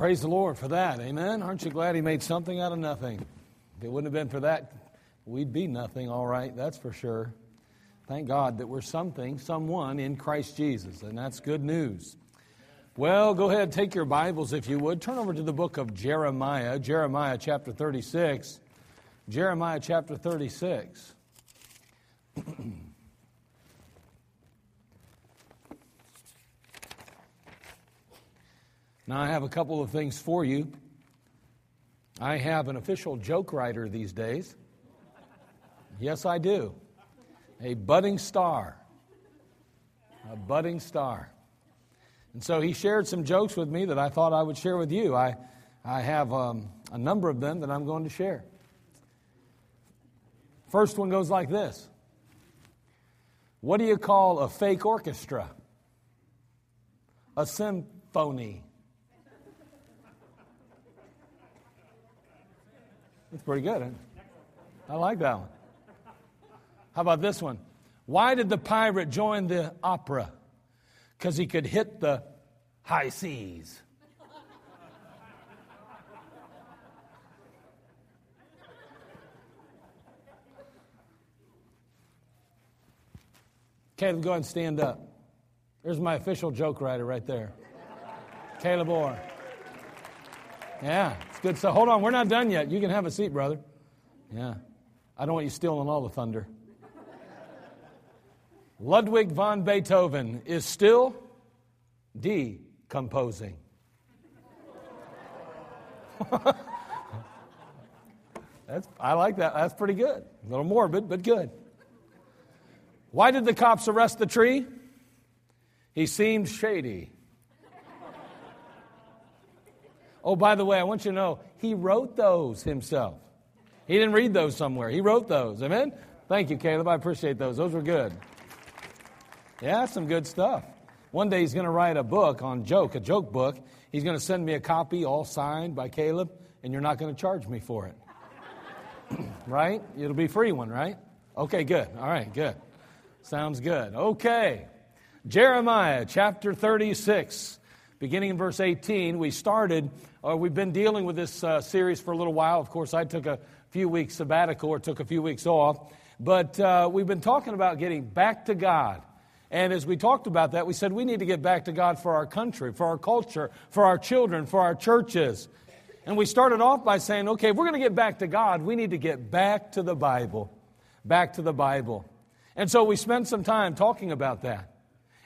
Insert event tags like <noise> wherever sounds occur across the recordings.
Praise the Lord for that. Amen. Aren't you glad He made something out of nothing? If it wouldn't have been for that, we'd be nothing, all right, that's for sure. Thank God that we're something, someone in Christ Jesus, and that's good news. Well, go ahead, take your Bibles if you would. Turn over to the book of Jeremiah, Jeremiah chapter 36. Jeremiah chapter 36. <clears throat> now, I have a couple of things for you. I have an official joke writer these days. Yes, I do. A budding star. A budding star. And so he shared some jokes with me that I thought I would share with you. I, I have um, a number of them that I'm going to share. First one goes like this What do you call a fake orchestra? A symphony. That's pretty good. I like that one. How about this one? Why did the pirate join the opera? Because he could hit the high seas. Caleb, go ahead and stand up. There's my official joke writer right there. Caleb Orr. Yeah, it's good So Hold on, we're not done yet. You can have a seat, brother. Yeah. I don't want you stealing all the thunder. Ludwig von Beethoven is still decomposing. <laughs> That's, I like that. That's pretty good. A little morbid, but good. Why did the cops arrest the tree? He seemed shady. Oh, by the way, I want you to know, he wrote those himself. He didn't read those somewhere. He wrote those. Amen? Thank you, Caleb. I appreciate those. Those were good. Yeah, some good stuff. One day he's going to write a book on joke, a joke book. He's going to send me a copy, all signed by Caleb, and you're not going to charge me for it. <clears throat> right? It'll be free one, right? Okay, good. All right, good. Sounds good. Okay. Jeremiah chapter 36. Beginning in verse 18, we started, or we've been dealing with this uh, series for a little while. Of course, I took a few weeks sabbatical or took a few weeks off, but uh, we've been talking about getting back to God. And as we talked about that, we said we need to get back to God for our country, for our culture, for our children, for our churches. And we started off by saying, okay, if we're going to get back to God, we need to get back to the Bible. Back to the Bible. And so we spent some time talking about that.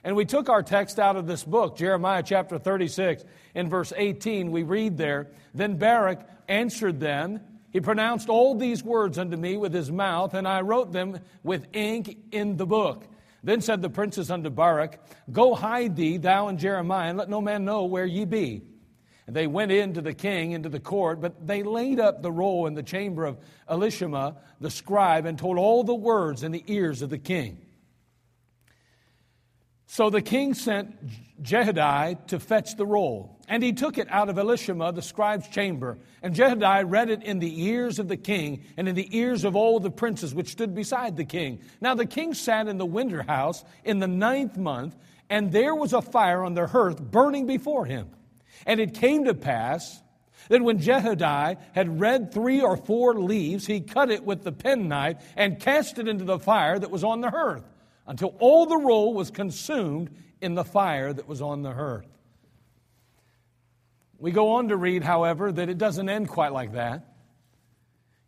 And we took our text out of this book, Jeremiah chapter 36, in verse 18. We read there Then Baruch answered them. He pronounced all these words unto me with his mouth, and I wrote them with ink in the book. Then said the princes unto Baruch, Go hide thee, thou and Jeremiah, and let no man know where ye be. And they went in to the king, into the court, but they laid up the roll in the chamber of Elishama, the scribe, and told all the words in the ears of the king. So the king sent Jehudi to fetch the roll, and he took it out of Elishama, the scribe's chamber. And Jehudi read it in the ears of the king and in the ears of all the princes which stood beside the king. Now the king sat in the winter house in the ninth month, and there was a fire on the hearth burning before him. And it came to pass that when Jehudi had read three or four leaves, he cut it with the penknife and cast it into the fire that was on the hearth until all the roll was consumed in the fire that was on the hearth. We go on to read, however, that it doesn't end quite like that.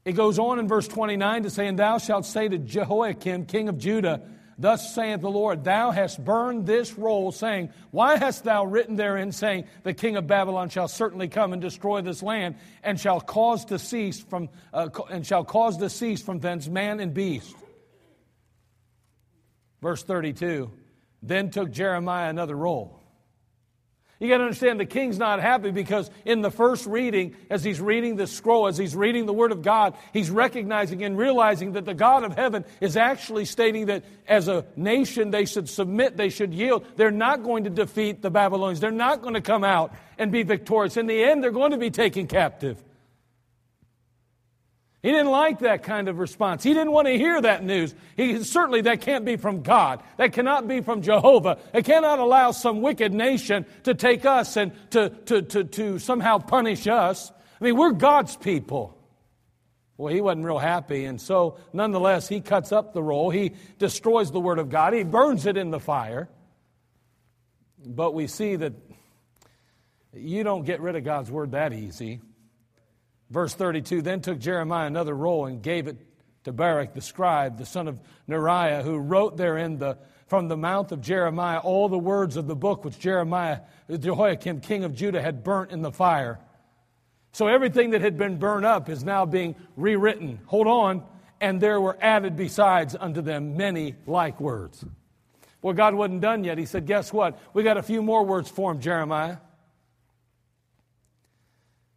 It goes on in verse 29 to say, And thou shalt say to Jehoiakim, king of Judah, Thus saith the Lord, Thou hast burned this roll, saying, Why hast thou written therein, saying, The king of Babylon shall certainly come and destroy this land, and shall cause to cease from, uh, and shall cause to cease from thence man and beast? Verse 32 Then took Jeremiah another roll. You got to understand the king's not happy because in the first reading, as he's reading the scroll, as he's reading the Word of God, he's recognizing and realizing that the God of heaven is actually stating that as a nation they should submit, they should yield. They're not going to defeat the Babylonians, they're not going to come out and be victorious. In the end, they're going to be taken captive. He didn't like that kind of response. He didn't want to hear that news. He, certainly, that can't be from God. That cannot be from Jehovah. It cannot allow some wicked nation to take us and to, to, to, to somehow punish us. I mean, we're God's people. Well, he wasn't real happy, and so nonetheless, he cuts up the roll. He destroys the Word of God. He burns it in the fire. But we see that you don't get rid of God's Word that easy. Verse 32 Then took Jeremiah another roll and gave it to Baruch the scribe, the son of Neriah, who wrote therein the, from the mouth of Jeremiah all the words of the book which Jeremiah, Jehoiakim, king of Judah, had burnt in the fire. So everything that had been burned up is now being rewritten. Hold on. And there were added besides unto them many like words. Well, God wasn't done yet. He said, Guess what? We got a few more words for him, Jeremiah.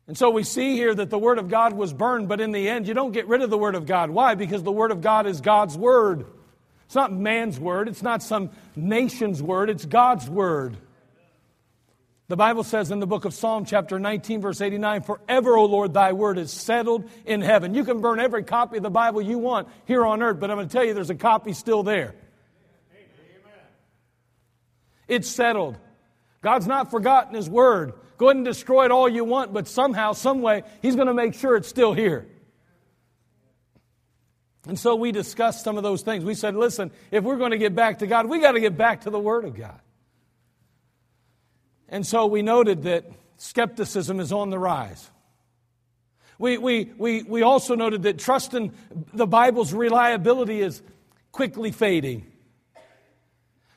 And so we see here that the Word of God was burned, but in the end, you don't get rid of the Word of God. Why? Because the Word of God is God's Word. It's not man's Word, it's not some nation's Word, it's God's Word. The Bible says in the book of Psalm, chapter 19, verse 89, Forever, O Lord, thy word is settled in heaven. You can burn every copy of the Bible you want here on earth, but I'm going to tell you there's a copy still there. Amen. It's settled. God's not forgotten his word. Go ahead and destroy it all you want, but somehow, some way, He's going to make sure it's still here. And so we discussed some of those things. We said, listen, if we're going to get back to God, we got to get back to the Word of God. And so we noted that skepticism is on the rise. We, we, we, we also noted that trust in the Bible's reliability is quickly fading.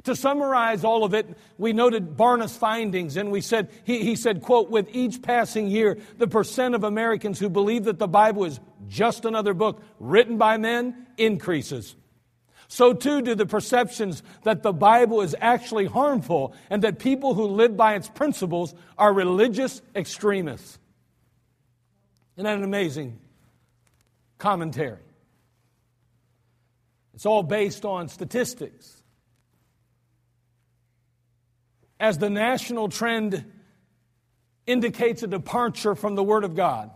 To summarize all of it, we noted Barna's findings and we said, he, he said, quote, with each passing year, the percent of Americans who believe that the Bible is just another book written by men increases. So too do the perceptions that the Bible is actually harmful and that people who live by its principles are religious extremists. Isn't that an amazing commentary? It's all based on statistics as the national trend indicates a departure from the Word of God,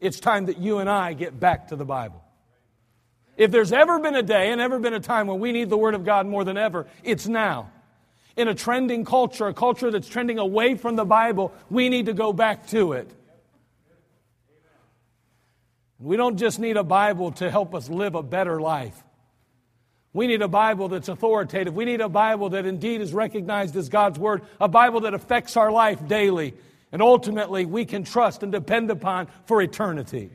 it's time that you and I get back to the Bible. If there's ever been a day and ever been a time when we need the Word of God more than ever, it's now. In a trending culture, a culture that's trending away from the Bible, we need to go back to it. We don't just need a Bible to help us live a better life. We need a Bible that's authoritative. We need a Bible that indeed is recognized as God's Word, a Bible that affects our life daily, and ultimately we can trust and depend upon for eternity.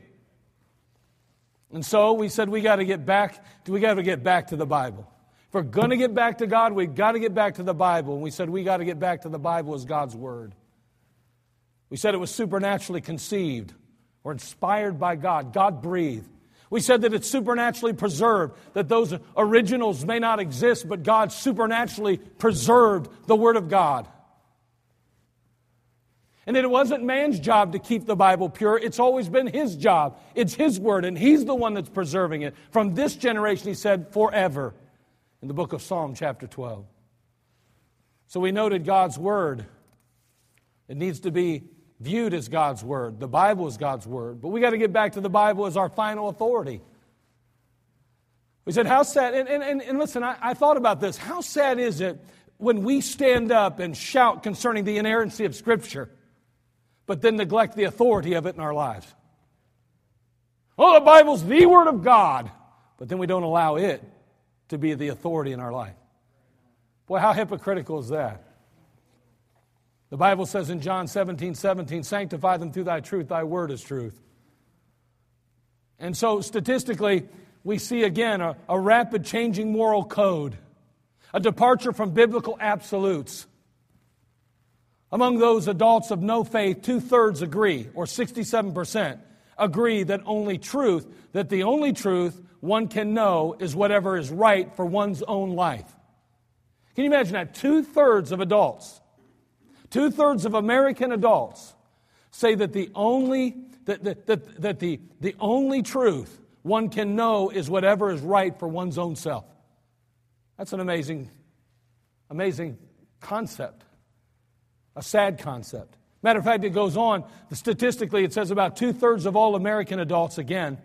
And so we said we got to get back, we got to get back to the Bible. If we're going to get back to God, we've got to get back to the Bible. And we said we got to get back to the Bible as God's Word. We said it was supernaturally conceived or inspired by God, God breathed. We said that it's supernaturally preserved, that those originals may not exist, but God supernaturally preserved the Word of God. And that it wasn't man's job to keep the Bible pure, it's always been his job. It's his Word, and he's the one that's preserving it. From this generation, he said, forever, in the book of Psalm, chapter 12. So we noted God's Word. It needs to be viewed as God's Word. The Bible is God's Word. But we got to get back to the Bible as our final authority. We said, How sad, and, and, and listen, I, I thought about this. How sad is it when we stand up and shout concerning the inerrancy of Scripture, but then neglect the authority of it in our lives? Oh, the Bible's the Word of God, but then we don't allow it to be the authority in our life. Boy, how hypocritical is that? The Bible says in John 17, 17, sanctify them through thy truth, thy word is truth. And so, statistically, we see again a, a rapid changing moral code, a departure from biblical absolutes. Among those adults of no faith, two thirds agree, or 67% agree that only truth, that the only truth one can know is whatever is right for one's own life. Can you imagine that? Two thirds of adults Two thirds of American adults say that the only, that, that, that, that the, the only truth one can know is whatever is right for one's own self. That's an amazing, amazing concept, a sad concept. Matter of fact, it goes on. Statistically, it says about two thirds of all American adults, again,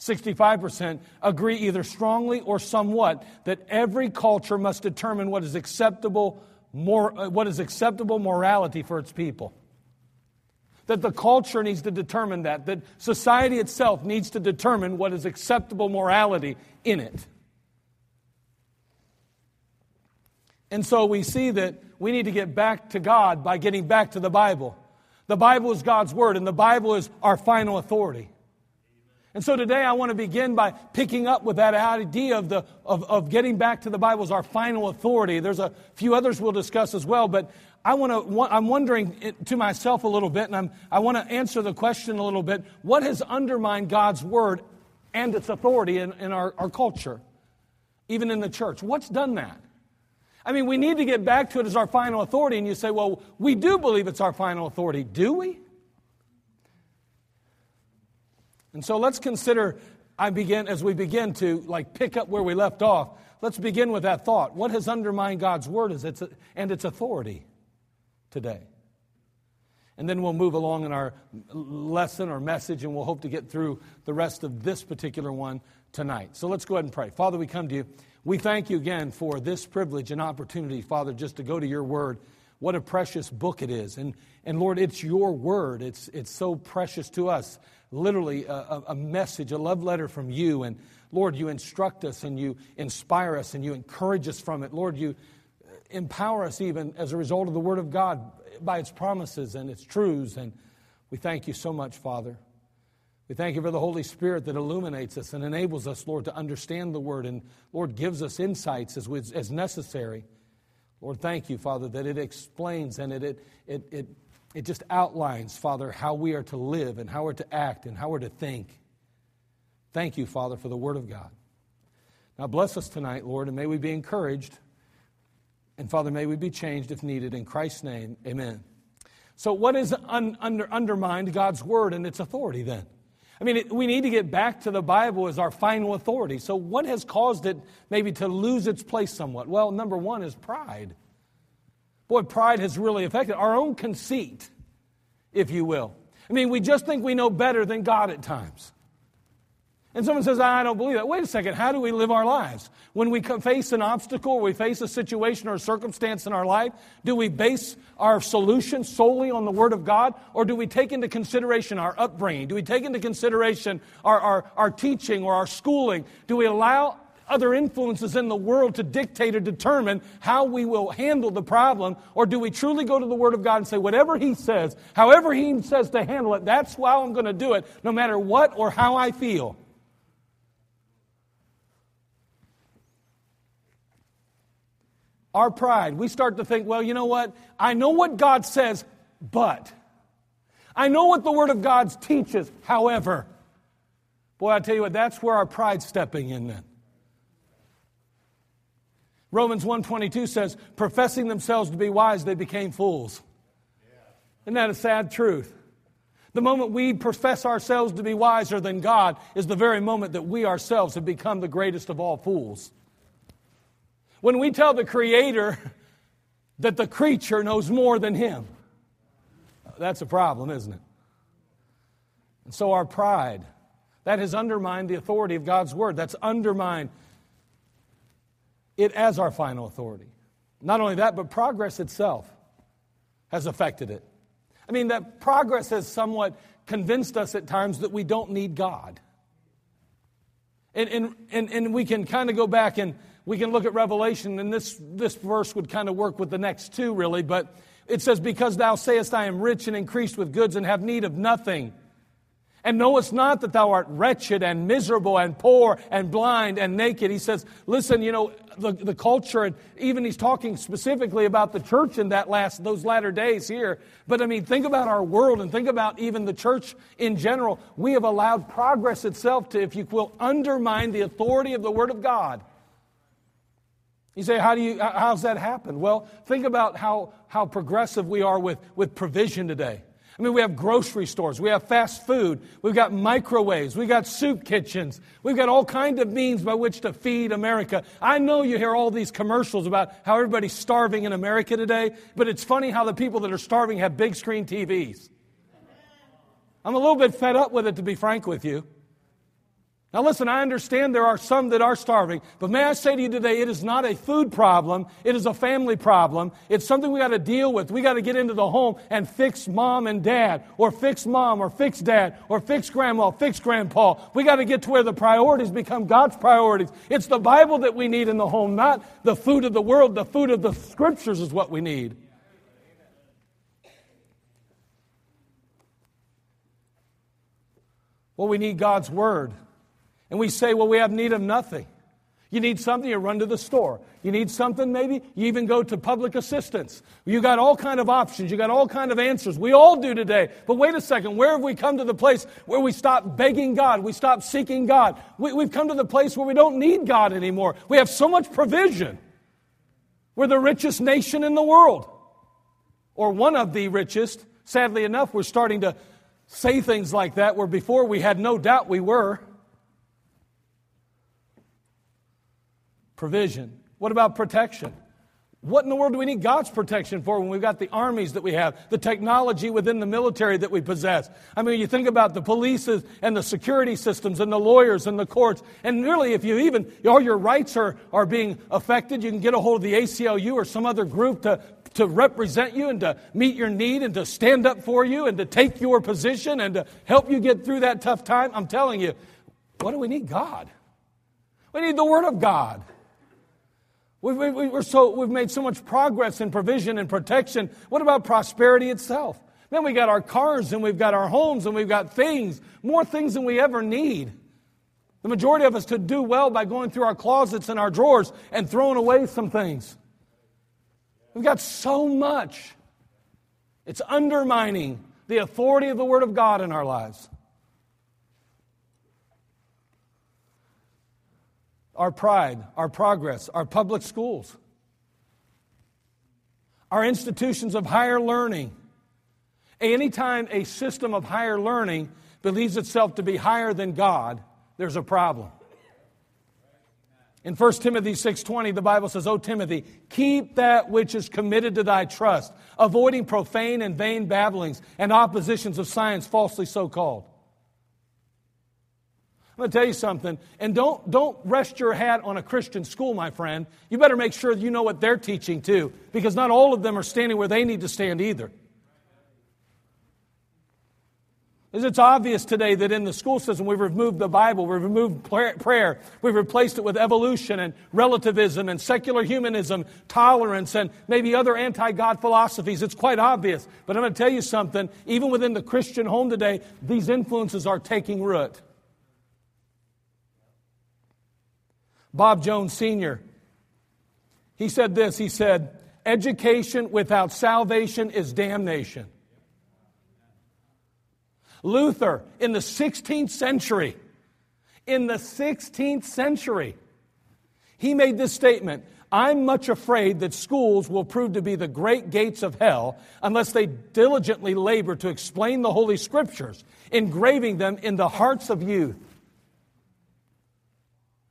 65% agree either strongly or somewhat that every culture must determine what is acceptable, mor- uh, what is acceptable morality for its people. That the culture needs to determine that, that society itself needs to determine what is acceptable morality in it. And so we see that we need to get back to God by getting back to the Bible. The Bible is God's Word, and the Bible is our final authority. And so today I want to begin by picking up with that idea of, the, of, of getting back to the Bible as our final authority. There's a few others we'll discuss as well, but I want to, I'm wondering to myself a little bit, and I'm, I want to answer the question a little bit what has undermined God's Word and its authority in, in our, our culture, even in the church? What's done that? I mean, we need to get back to it as our final authority. And you say, well, we do believe it's our final authority. Do we? And so let's consider, I begin, as we begin to like pick up where we left off, let's begin with that thought. What has undermined God's word is its, and its authority today? And then we'll move along in our lesson or message, and we'll hope to get through the rest of this particular one tonight. So let's go ahead and pray. Father, we come to you. We thank you again for this privilege and opportunity, Father, just to go to your word. What a precious book it is. And, and Lord, it's your word. It's, it's so precious to us. Literally, a, a message, a love letter from you. And Lord, you instruct us and you inspire us and you encourage us from it. Lord, you uh, empower us even as a result of the word of God by its promises and its truths. And we thank you so much, Father. We thank you for the Holy Spirit that illuminates us and enables us, Lord, to understand the Word and, Lord, gives us insights as, as necessary. Lord, thank you, Father, that it explains and it, it, it, it, it just outlines, Father, how we are to live and how we're to act and how we're to think. Thank you, Father, for the Word of God. Now, bless us tonight, Lord, and may we be encouraged. And, Father, may we be changed if needed. In Christ's name, amen. So, what is un, under, undermined God's Word and its authority then? I mean, it, we need to get back to the Bible as our final authority. So, what has caused it maybe to lose its place somewhat? Well, number one is pride. Boy, pride has really affected our own conceit, if you will. I mean, we just think we know better than God at times. And someone says, I don't believe that. Wait a second, how do we live our lives? When we face an obstacle, or we face a situation or a circumstance in our life, do we base our solution solely on the Word of God? Or do we take into consideration our upbringing? Do we take into consideration our, our, our teaching or our schooling? Do we allow other influences in the world to dictate or determine how we will handle the problem? Or do we truly go to the Word of God and say, whatever He says, however He says to handle it, that's how I'm going to do it, no matter what or how I feel? our pride, we start to think, well, you know what? I know what God says, but. I know what the Word of God teaches, however. Boy, I tell you what, that's where our pride's stepping in then. Romans 1.22 says, professing themselves to be wise, they became fools. Isn't that a sad truth? The moment we profess ourselves to be wiser than God is the very moment that we ourselves have become the greatest of all fools. When we tell the Creator <laughs> that the creature knows more than Him, that's a problem, isn't it? And so our pride, that has undermined the authority of God's Word. That's undermined it as our final authority. Not only that, but progress itself has affected it. I mean, that progress has somewhat convinced us at times that we don't need God. And, and, and, and we can kind of go back and we can look at Revelation, and this, this verse would kind of work with the next two, really. But it says, Because thou sayest, I am rich and increased with goods and have need of nothing. And knowest not that thou art wretched and miserable and poor and blind and naked. He says, Listen, you know, the, the culture, and even he's talking specifically about the church in that last, those latter days here. But I mean, think about our world and think about even the church in general. We have allowed progress itself to, if you will, undermine the authority of the Word of God. You say, how do you, how's that happen? Well, think about how, how progressive we are with, with provision today. I mean, we have grocery stores, we have fast food, we've got microwaves, we've got soup kitchens, we've got all kinds of means by which to feed America. I know you hear all these commercials about how everybody's starving in America today, but it's funny how the people that are starving have big screen TVs. I'm a little bit fed up with it, to be frank with you. Now, listen, I understand there are some that are starving, but may I say to you today, it is not a food problem, it is a family problem. It's something we got to deal with. We got to get into the home and fix mom and dad, or fix mom, or fix dad, or fix grandma, fix grandpa. We got to get to where the priorities become God's priorities. It's the Bible that we need in the home, not the food of the world. The food of the scriptures is what we need. Well, we need God's word. And we say, well, we have need of nothing. You need something, you run to the store. You need something, maybe you even go to public assistance. You got all kind of options. You got all kind of answers. We all do today. But wait a second, where have we come to the place where we stop begging God? We stop seeking God. We, we've come to the place where we don't need God anymore. We have so much provision. We're the richest nation in the world, or one of the richest. Sadly enough, we're starting to say things like that where before we had no doubt we were. Provision. What about protection? What in the world do we need God's protection for when we've got the armies that we have, the technology within the military that we possess? I mean, you think about the police and the security systems and the lawyers and the courts, and really, if you even, all your rights are, are being affected, you can get a hold of the ACLU or some other group to, to represent you and to meet your need and to stand up for you and to take your position and to help you get through that tough time. I'm telling you, what do we need? God. We need the Word of God. We've, we, are so, we've made so much progress in provision and protection. What about prosperity itself? Then we got our cars and we've got our homes and we've got things, more things than we ever need. The majority of us could do well by going through our closets and our drawers and throwing away some things. We've got so much. It's undermining the authority of the Word of God in our lives. Our pride, our progress, our public schools, our institutions of higher learning. Anytime a system of higher learning believes itself to be higher than God, there's a problem. In 1 Timothy 6:20 the Bible says, "O Timothy, keep that which is committed to thy trust, avoiding profane and vain babblings and oppositions of science falsely so called." I'm going to tell you something, and don't, don't rest your hat on a Christian school, my friend. You better make sure you know what they're teaching too, because not all of them are standing where they need to stand either. It's obvious today that in the school system we've removed the Bible, we've removed prayer, we've replaced it with evolution and relativism and secular humanism, tolerance, and maybe other anti God philosophies. It's quite obvious. But I'm going to tell you something even within the Christian home today, these influences are taking root. Bob Jones Sr., he said this he said, Education without salvation is damnation. Luther, in the 16th century, in the 16th century, he made this statement I'm much afraid that schools will prove to be the great gates of hell unless they diligently labor to explain the Holy Scriptures, engraving them in the hearts of youth.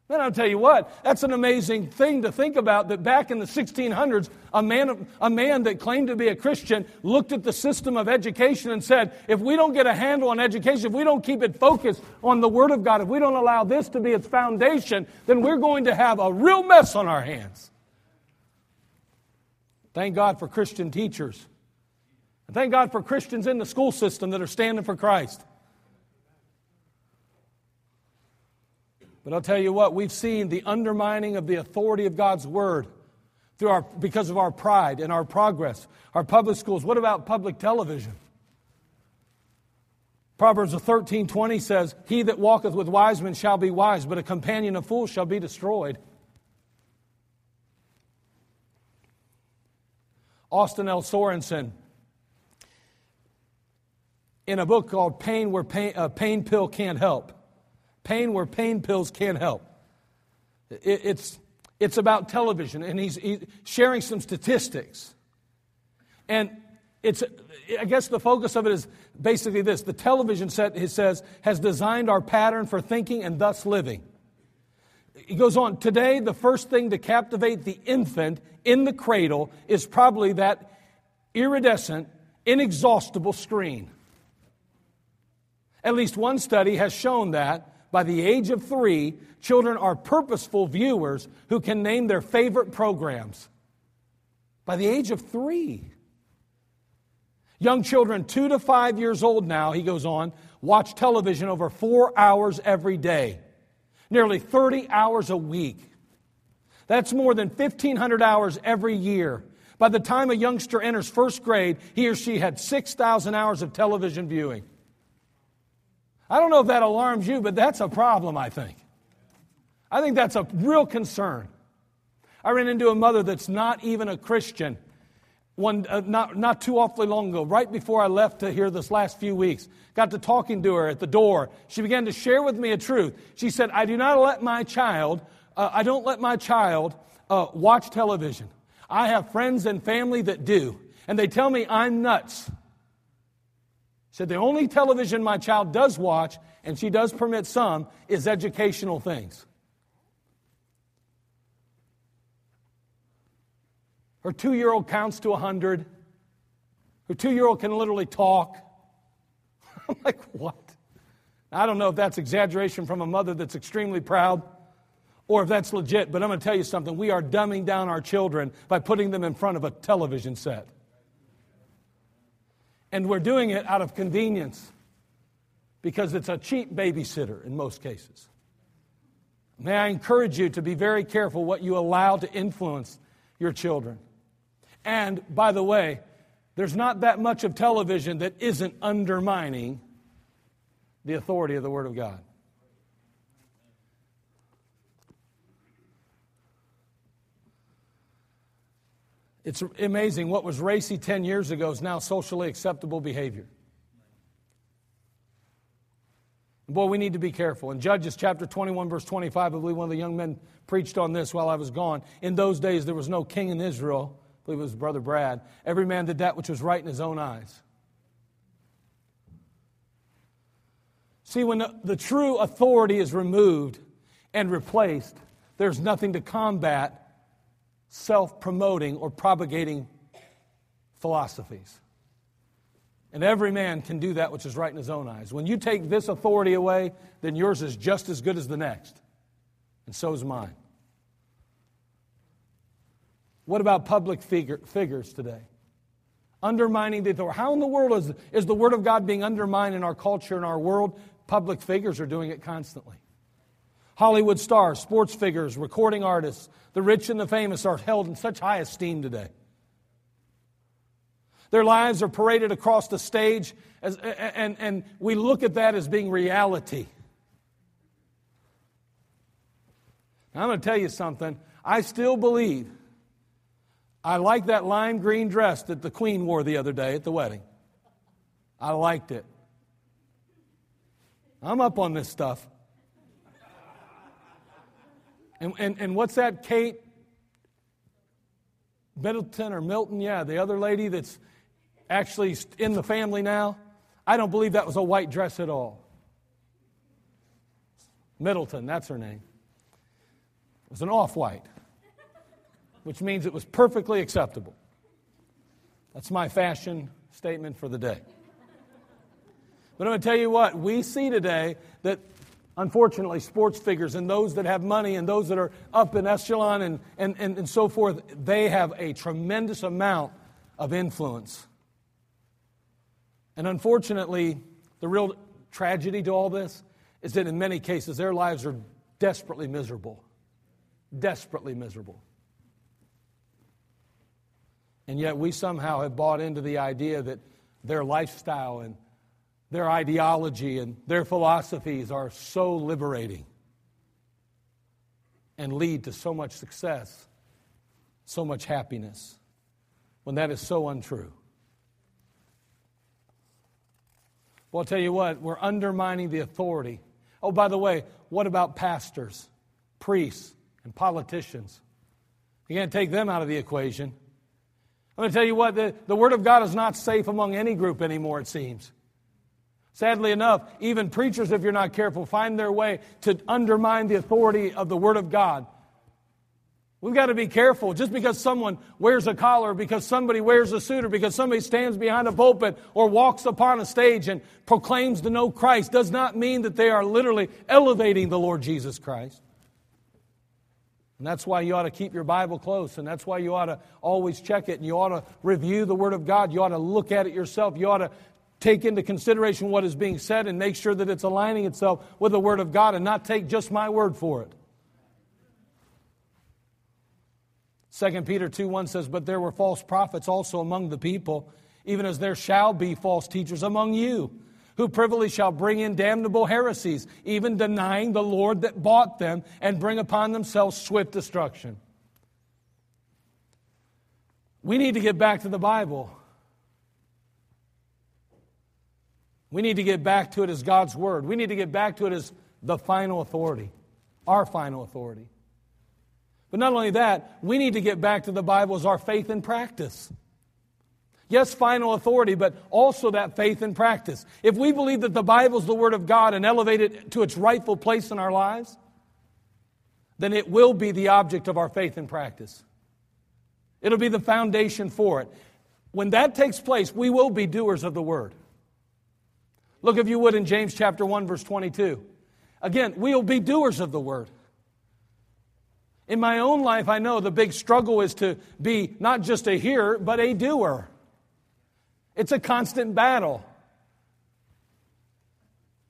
Man, I'll tell you what, that's an amazing thing to think about that back in the 1600s, a man, a man that claimed to be a Christian looked at the system of education and said, if we don't get a handle on education, if we don't keep it focused on the Word of God, if we don't allow this to be its foundation, then we're going to have a real mess on our hands. Thank God for Christian teachers. And thank God for Christians in the school system that are standing for Christ. But I'll tell you what, we've seen the undermining of the authority of God's word through our, because of our pride and our progress. Our public schools. What about public television? Proverbs 13 20 says, He that walketh with wise men shall be wise, but a companion of fools shall be destroyed. Austin L. Sorensen, in a book called Pain Where Pain, uh, Pain Pill Can't Help, pain where pain pills can't help. It, it's, it's about television, and he's, he's sharing some statistics. And it's, I guess the focus of it is basically this the television set, he says, has designed our pattern for thinking and thus living. He goes on, today, the first thing to captivate the infant in the cradle is probably that iridescent, inexhaustible screen. At least one study has shown that By the age of three, children are purposeful viewers who can name their favorite programs. By the age of three. Young children, two to five years old now, he goes on, watch television over four hours every day, nearly 30 hours a week. That's more than 1,500 hours every year. By the time a youngster enters first grade, he or she had 6,000 hours of television viewing. I don't know if that alarms you, but that's a problem, I think. I think that's a real concern. I ran into a mother that's not even a Christian one uh, not, not too awfully long ago, right before I left to here this last few weeks. Got to talking to her at the door. She began to share with me a truth. She said, I do not let my child, uh, I don't let my child uh, watch television. I have friends and family that do, and they tell me I'm nuts. Said the only television my child does watch, and she does permit some, is educational things. Her two year old counts to 100. Her two year old can literally talk. <laughs> I'm like, what? I don't know if that's exaggeration from a mother that's extremely proud or if that's legit, but I'm going to tell you something. We are dumbing down our children by putting them in front of a television set. And we're doing it out of convenience because it's a cheap babysitter in most cases. May I encourage you to be very careful what you allow to influence your children. And by the way, there's not that much of television that isn't undermining the authority of the Word of God. It's amazing what was racy 10 years ago is now socially acceptable behavior. Boy, we need to be careful. In Judges chapter 21, verse 25, I believe one of the young men preached on this while I was gone. In those days, there was no king in Israel, I believe it was Brother Brad. Every man did that which was right in his own eyes. See, when the, the true authority is removed and replaced, there's nothing to combat self promoting or propagating philosophies. And every man can do that which is right in his own eyes. When you take this authority away, then yours is just as good as the next. And so is mine. What about public figure, figures today? Undermining the authority. How in the world is, is the Word of God being undermined in our culture and our world? Public figures are doing it constantly. Hollywood stars, sports figures, recording artists, the rich and the famous are held in such high esteem today. Their lives are paraded across the stage, as, and, and we look at that as being reality. I'm going to tell you something. I still believe I like that lime green dress that the Queen wore the other day at the wedding. I liked it. I'm up on this stuff. And, and, and what's that, Kate Middleton or Milton? Yeah, the other lady that's actually in the family now. I don't believe that was a white dress at all. Middleton, that's her name. It was an off white which means it was perfectly acceptable. That's my fashion statement for the day. But I'm going to tell you what, we see today that unfortunately sports figures and those that have money and those that are up in echelon and, and, and, and so forth, they have a tremendous amount of influence. And unfortunately, the real tragedy to all this is that in many cases their lives are desperately miserable. Desperately miserable. And yet we somehow have bought into the idea that their lifestyle and their ideology and their philosophies are so liberating and lead to so much success, so much happiness, when that is so untrue. Well, I'll tell you what, we're undermining the authority. Oh, by the way, what about pastors, priests, and politicians? You can't take them out of the equation. I'm going to tell you what, the, the Word of God is not safe among any group anymore, it seems. Sadly enough, even preachers, if you're not careful, find their way to undermine the authority of the Word of God. We've got to be careful. Just because someone wears a collar, because somebody wears a suit, or because somebody stands behind a pulpit or walks upon a stage and proclaims to know Christ, does not mean that they are literally elevating the Lord Jesus Christ. And that's why you ought to keep your Bible close, and that's why you ought to always check it, and you ought to review the Word of God. You ought to look at it yourself. You ought to take into consideration what is being said and make sure that it's aligning itself with the Word of God and not take just my word for it. 2 Peter 2 1 says, But there were false prophets also among the people, even as there shall be false teachers among you, who privily shall bring in damnable heresies, even denying the Lord that bought them, and bring upon themselves swift destruction. We need to get back to the Bible. We need to get back to it as God's Word. We need to get back to it as the final authority, our final authority. But not only that, we need to get back to the Bible as our faith and practice. Yes, final authority, but also that faith and practice. If we believe that the Bible is the Word of God and elevate it to its rightful place in our lives, then it will be the object of our faith and practice. It'll be the foundation for it. When that takes place, we will be doers of the Word. Look, if you would, in James chapter 1, verse 22. Again, we'll be doers of the Word. In my own life, I know the big struggle is to be not just a hearer, but a doer. It's a constant battle.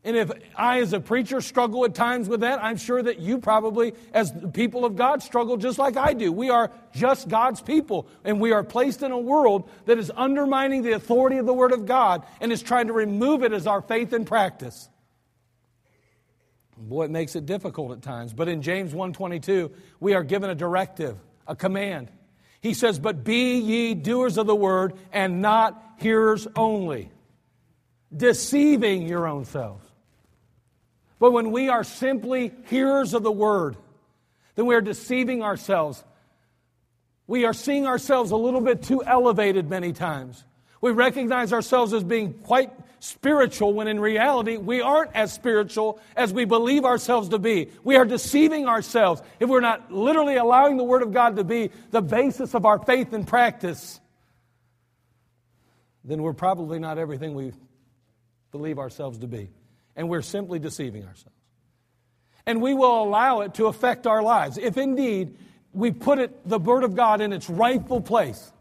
And if I, as a preacher, struggle at times with that, I'm sure that you probably, as people of God, struggle just like I do. We are just God's people, and we are placed in a world that is undermining the authority of the Word of God and is trying to remove it as our faith and practice. Boy, it makes it difficult at times. But in James 1:22, we are given a directive, a command. He says, "But be ye doers of the word and not hearers only, deceiving your own selves." But when we are simply hearers of the word, then we are deceiving ourselves. We are seeing ourselves a little bit too elevated many times. We recognize ourselves as being quite spiritual when in reality we aren't as spiritual as we believe ourselves to be. We are deceiving ourselves if we're not literally allowing the Word of God to be the basis of our faith and practice. Then we're probably not everything we believe ourselves to be. And we're simply deceiving ourselves. And we will allow it to affect our lives. If indeed we put it, the Word of God in its rightful place,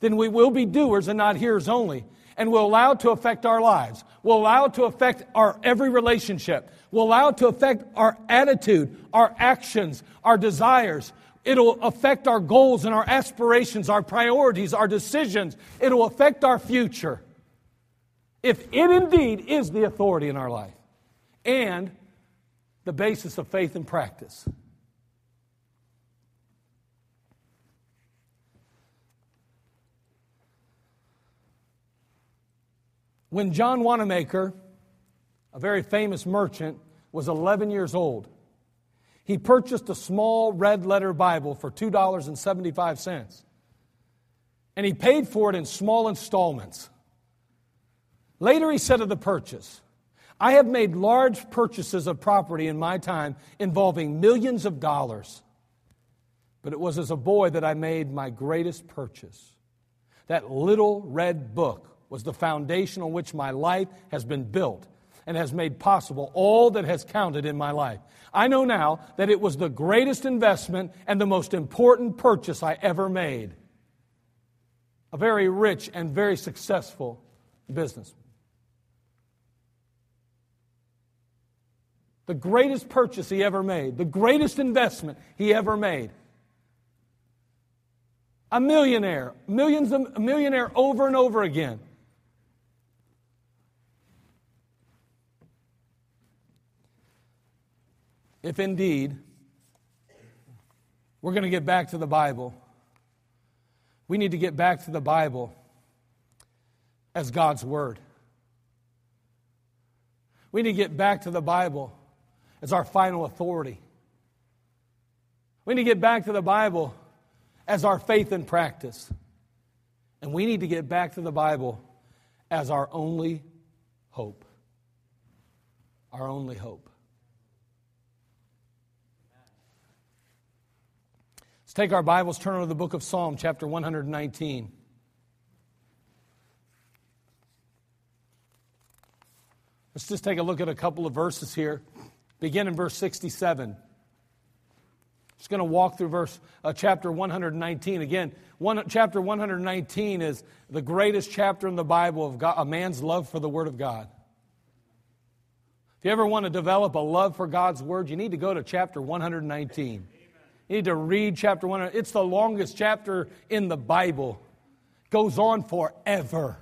then we will be doers and not hearers only and we'll allow it to affect our lives. We'll allow it to affect our every relationship. We'll allow it to affect our attitude, our actions, our desires. It'll affect our goals and our aspirations, our priorities, our decisions. It'll affect our future. If it indeed is the authority in our life and the basis of faith and practice. When John Wanamaker, a very famous merchant, was 11 years old, he purchased a small red letter Bible for $2.75. And he paid for it in small installments. Later, he said of the purchase, I have made large purchases of property in my time involving millions of dollars. But it was as a boy that I made my greatest purchase. That little red book was the foundation on which my life has been built and has made possible all that has counted in my life. I know now that it was the greatest investment and the most important purchase I ever made. A very rich and very successful business. The greatest purchase he ever made, the greatest investment he ever made. A millionaire, millions of, a millionaire over and over again. if indeed we're going to get back to the Bible, we need to get back to the Bible as God's Word. We need to get back to the Bible as our final authority. We need to get back to the Bible as our faith and practice. And we need to get back to the Bible as our only hope. Our only hope. Let's take our Bibles, turn to the book of Psalm, chapter 119. Let's just take a look at a couple of verses here. Begin in verse 67. Just going to walk through verse uh, chapter 119 again. One, chapter 119 is the greatest chapter in the Bible of God, a man's love for the Word of God. If you ever want to develop a love for God's Word, you need to go to chapter 119. You need to read chapter 1. It's the longest chapter in the Bible. Goes on forever.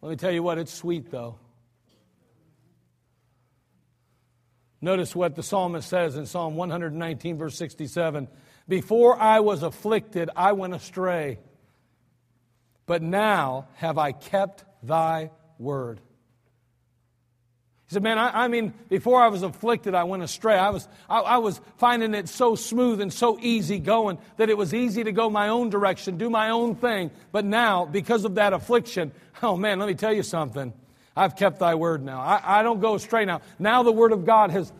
Let me tell you what, it's sweet though. Notice what the psalmist says in Psalm 119, verse 67 Before I was afflicted, I went astray, but now have I kept thy word. He said, Man, I, I, mean, before I was afflicted, I went astray. I was, I, I, was finding it so smooth and so easy going that it was easy to go my own direction, do my own thing. But now, because of that affliction, oh man, let me tell you something. I've kept thy word now. I, I don't go astray now. Now the word of God has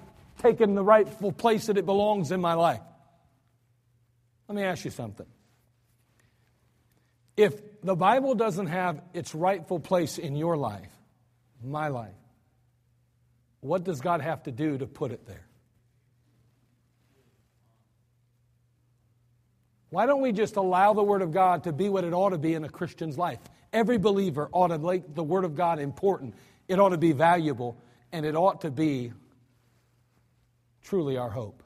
taken the rightful place that it belongs in my life. Let me ask you something. If the Bible doesn't have its rightful place in your life, my life, what does God have to do to put it there? Why don't we just allow the Word of God to be what it ought to be in a Christian's life? Every believer ought to make the Word of God important. It ought to be valuable, and it ought to be truly our hope.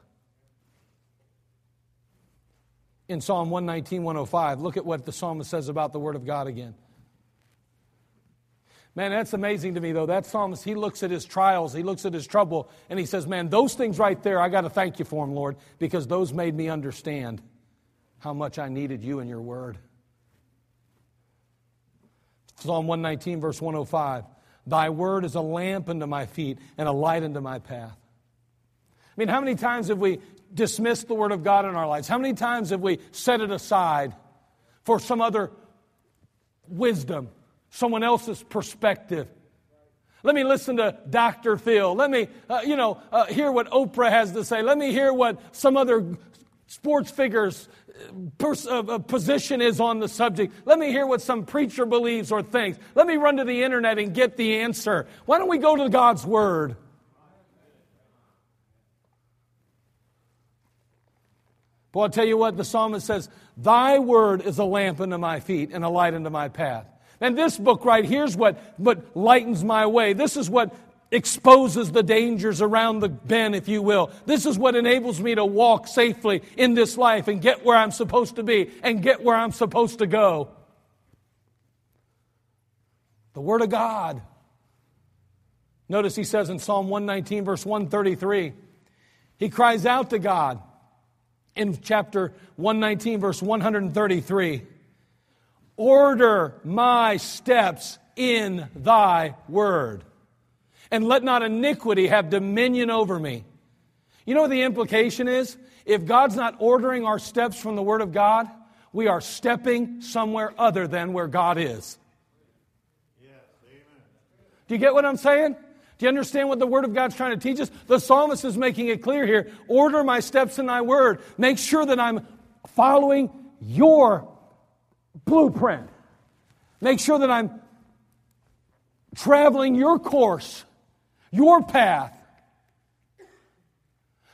In Psalm 119, 105, look at what the psalmist says about the Word of God again. Man, that's amazing to me, though. That psalmist, he looks at his trials, he looks at his trouble, and he says, Man, those things right there, I got to thank you for them, Lord, because those made me understand how much I needed you and your word. Psalm 119, verse 105 Thy word is a lamp unto my feet and a light unto my path. I mean, how many times have we dismissed the word of God in our lives? How many times have we set it aside for some other wisdom? someone else's perspective. Let me listen to Dr. Phil. Let me, uh, you know, uh, hear what Oprah has to say. Let me hear what some other sports figures' pers- uh, uh, position is on the subject. Let me hear what some preacher believes or thinks. Let me run to the internet and get the answer. Why don't we go to God's Word? Well, I'll tell you what, the psalmist says, Thy word is a lamp unto my feet and a light unto my path. And this book right here's what, what lightens my way. This is what exposes the dangers around the bend, if you will. This is what enables me to walk safely in this life and get where I'm supposed to be and get where I'm supposed to go. The Word of God. Notice he says in Psalm 119, verse 133, he cries out to God in chapter 119, verse 133. Order my steps in thy word. And let not iniquity have dominion over me. You know what the implication is? If God's not ordering our steps from the Word of God, we are stepping somewhere other than where God is. Yes, Do you get what I'm saying? Do you understand what the Word of God's trying to teach us? The psalmist is making it clear here. Order my steps in thy word. Make sure that I'm following your blueprint. Make sure that I'm traveling your course, your path.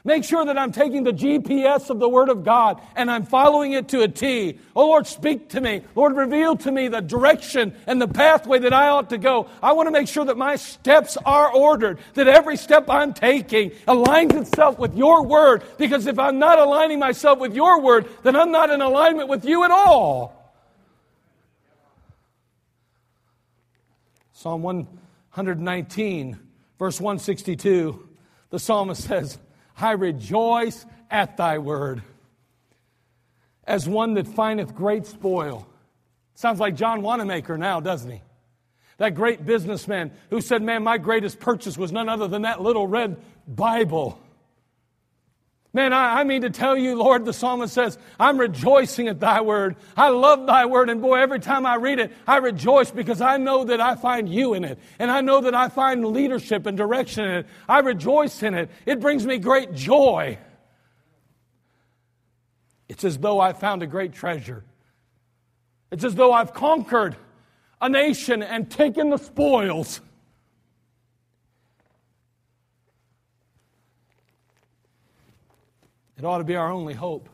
Make sure that I'm taking the GPS of the Word of God and I'm following it to a T. Oh Lord, speak to me. Lord, reveal to me the direction and the pathway that I ought to go. I want to make sure that my steps are ordered, that every step I'm taking aligns itself with your Word. Because if I'm not aligning myself with your Word, then I'm not in alignment with you at all. Psalm 119, verse 162, the psalmist says, I rejoice at thy word as one that findeth great spoil. Sounds like John Wanamaker now, doesn't he? That great businessman who said, Man, my greatest purchase was none other than that little red Bible. Man, I, I, mean to tell you, Lord, the psalmist says, I'm rejoicing at thy word. I love thy word. And boy, every time I read it, I rejoice because I know that I find you in it. And I know that I find leadership and direction in it. I rejoice in it. It brings me great joy. It's as though I found a great treasure. It's as though I've conquered a nation and taken the spoils. It ought to be our only hope.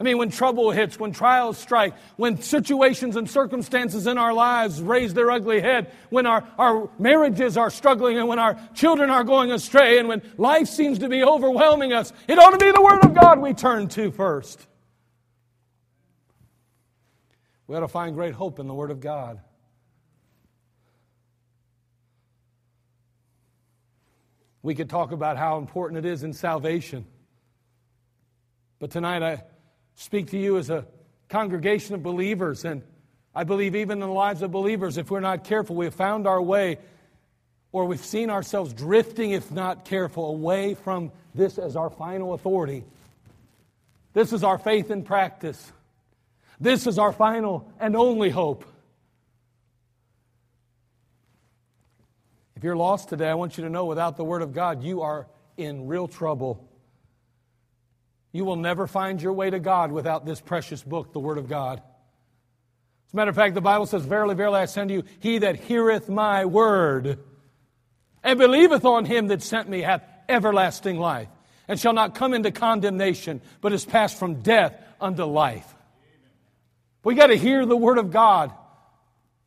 I mean, when trouble hits, when trials strike, when situations and circumstances in our lives raise their ugly head, when our, our marriages are struggling and when our children are going astray and when life seems to be overwhelming us, it ought to be the Word of God we turn to first. We ought to find great hope in the Word of God. We could talk about how important it is in salvation. But tonight I speak to you as a congregation of believers, and I believe even in the lives of believers, if we're not careful, we have found our way or we've seen ourselves drifting, if not careful, away from this as our final authority. This is our faith in practice. This is our final and only hope. If you're lost today, I want you to know without the Word of God, you are in real trouble. You will never find your way to God without this precious book, the Word of God. As a matter of fact, the Bible says, Verily, verily, I send you, he that heareth my word and believeth on him that sent me hath everlasting life, and shall not come into condemnation, but is passed from death unto life. We got to hear the Word of God.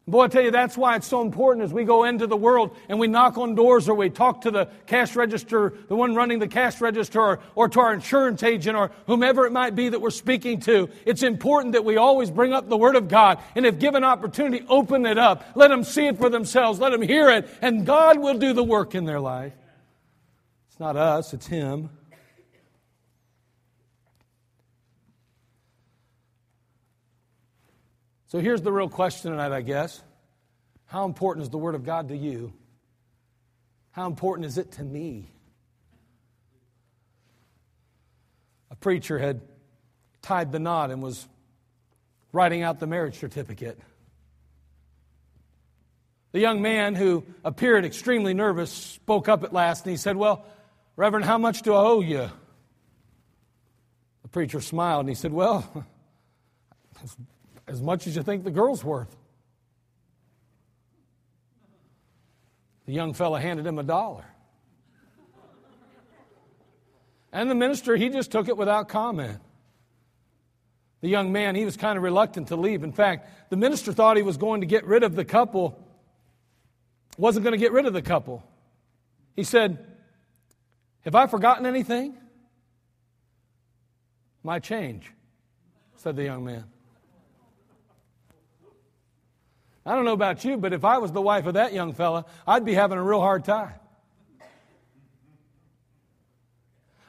Boy, I tell you, that's why it's so important as we go into the world and we knock on doors or we talk to the cash register, the one running the cash register, or, or to our insurance agent or whomever it might be that we're speaking to. It's important that we always bring up the Word of God and if given opportunity, open it up. Let them see it for themselves. Let them hear it and God will do the work in their life. It's not us, it's Him. So here's the real question tonight, I guess. How important is the Word of God to you? How important is it to me? A preacher had tied the knot and was writing out the marriage certificate. The young man, who appeared extremely nervous, spoke up at last and he said, Well, Reverend, how much do I owe you? The preacher smiled and he said, Well, <laughs> as much as you think the girl's worth. The young fella handed him a dollar. And the minister, he just took it without comment. The young man, he was kind of reluctant to leave. In fact, the minister thought he was going to get rid of the couple, wasn't going to get rid of the couple. He said, Have I forgotten anything? My change, said the young man. I don't know about you, but if I was the wife of that young fella, I'd be having a real hard time.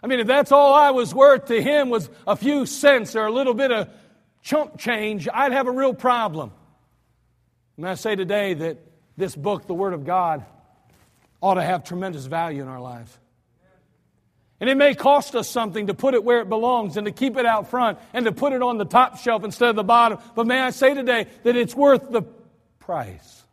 I mean, if that's all I was worth to him was a few cents or a little bit of chump change, I'd have a real problem. And I say today that this book, the Word of God, ought to have tremendous value in our lives. And it may cost us something to put it where it belongs and to keep it out front and to put it on the top shelf instead of the bottom. But may I say today that it's worth the price.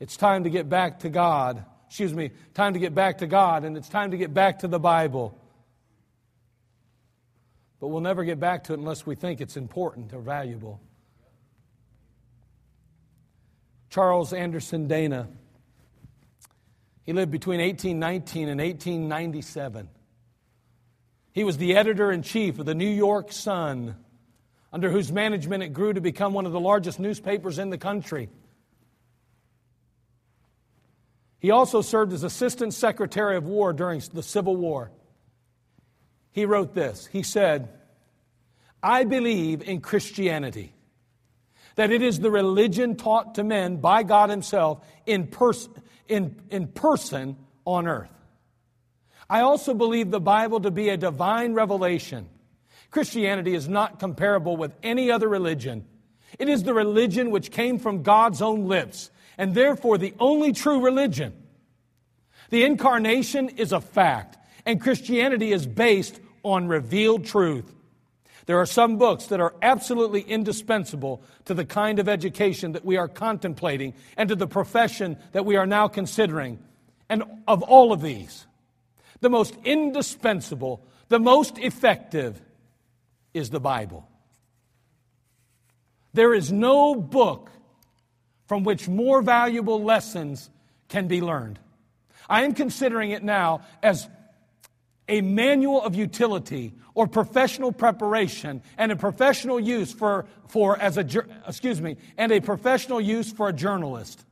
It's time to get back to God. Excuse me, time to get back to God, and it's time to get back to the Bible. But we'll never get back to it unless we think it's important or valuable. Charles Anderson Dana. He lived between 1819 and 1897. He was the editor in chief of the New York Sun under whose management it grew to become one of the largest newspapers in the country. He also served as Assistant Secretary of War during the Civil War. He wrote this He said, I believe in Christianity, that it is the religion taught to men by God Himself in, pers- in, in person on earth. I also believe the Bible to be a divine revelation Christianity is not comparable with any other religion. It is the religion which came from God's own lips, and therefore the only true religion. The incarnation is a fact, and Christianity is based on revealed truth. There are some books that are absolutely indispensable to the kind of education that we are contemplating and to the profession that we are now considering. And of all of these, the most indispensable The most effective is the Bible. There is no book from which more valuable lessons can be learned. I am considering it now as a manual of utility or professional preparation and a professional use for, for as a excuse me and a professional use for a journalist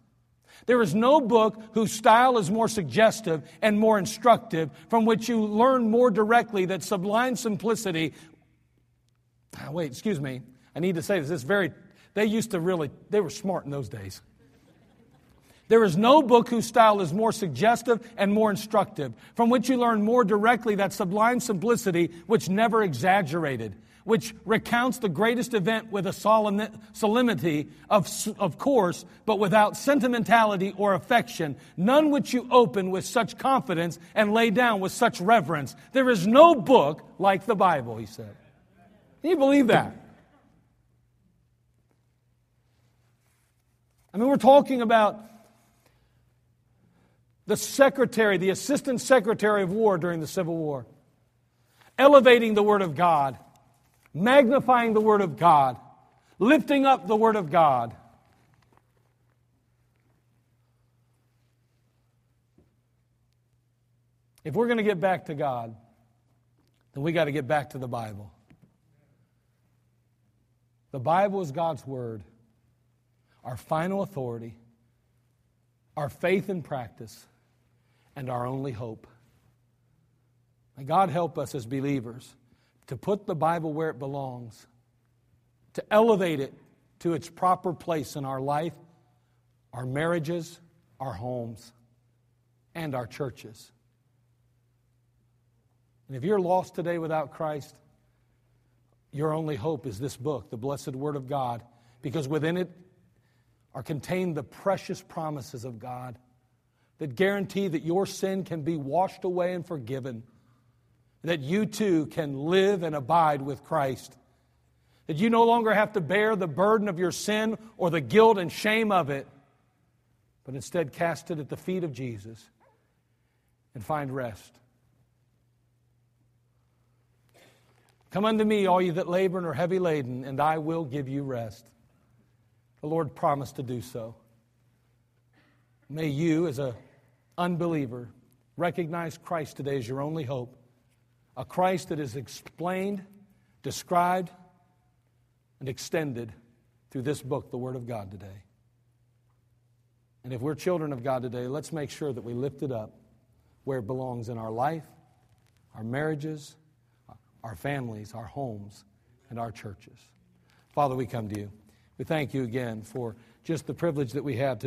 there is no book whose style is more suggestive and more instructive from which you learn more directly that sublime simplicity Ah, wait excuse me i need to say this this very they used to really they were smart in those days there is no book whose style is more suggestive and more instructive, from which you learn more directly that sublime simplicity which never exaggerated, which recounts the greatest event with a solemnity, of, of course, but without sentimentality or affection, none which you open with such confidence and lay down with such reverence. There is no book like the Bible, he said. Can you believe that? I mean, we're talking about the secretary, the assistant secretary of war during the Civil War, elevating the Word of God, magnifying the Word of God, lifting up the Word of God. If we're going to get back to God, then we got to get back to the Bible. The Bible is God's Word, our final authority, our faith and practice and our only hope. May God help us as believers to put the Bible where it belongs, to elevate it to its proper place in our life, our marriages, our homes, and our churches. And if you're lost today without Christ, your only hope is this book, the blessed Word of God, because within it are contained the precious promises of God that guarantee that your sin can be washed away and forgiven, that you too can live and abide with Christ, that you no longer have to bear the burden of your sin or the guilt and shame of it, but instead cast it at the feet of Jesus and find rest. Come unto me, all you that labor and are heavy laden, and I will give you rest. The Lord promised to do so. May you, as a unbeliever, recognize Christ today as your only hope. A Christ that is explained, described, and extended through this book, the Word of God, today. And if we're children of God today, let's make sure that we lift it up where it belongs in our life, our marriages, our families, our homes, and our churches. Father, we come to you. We thank you again for just the privilege that we have to know.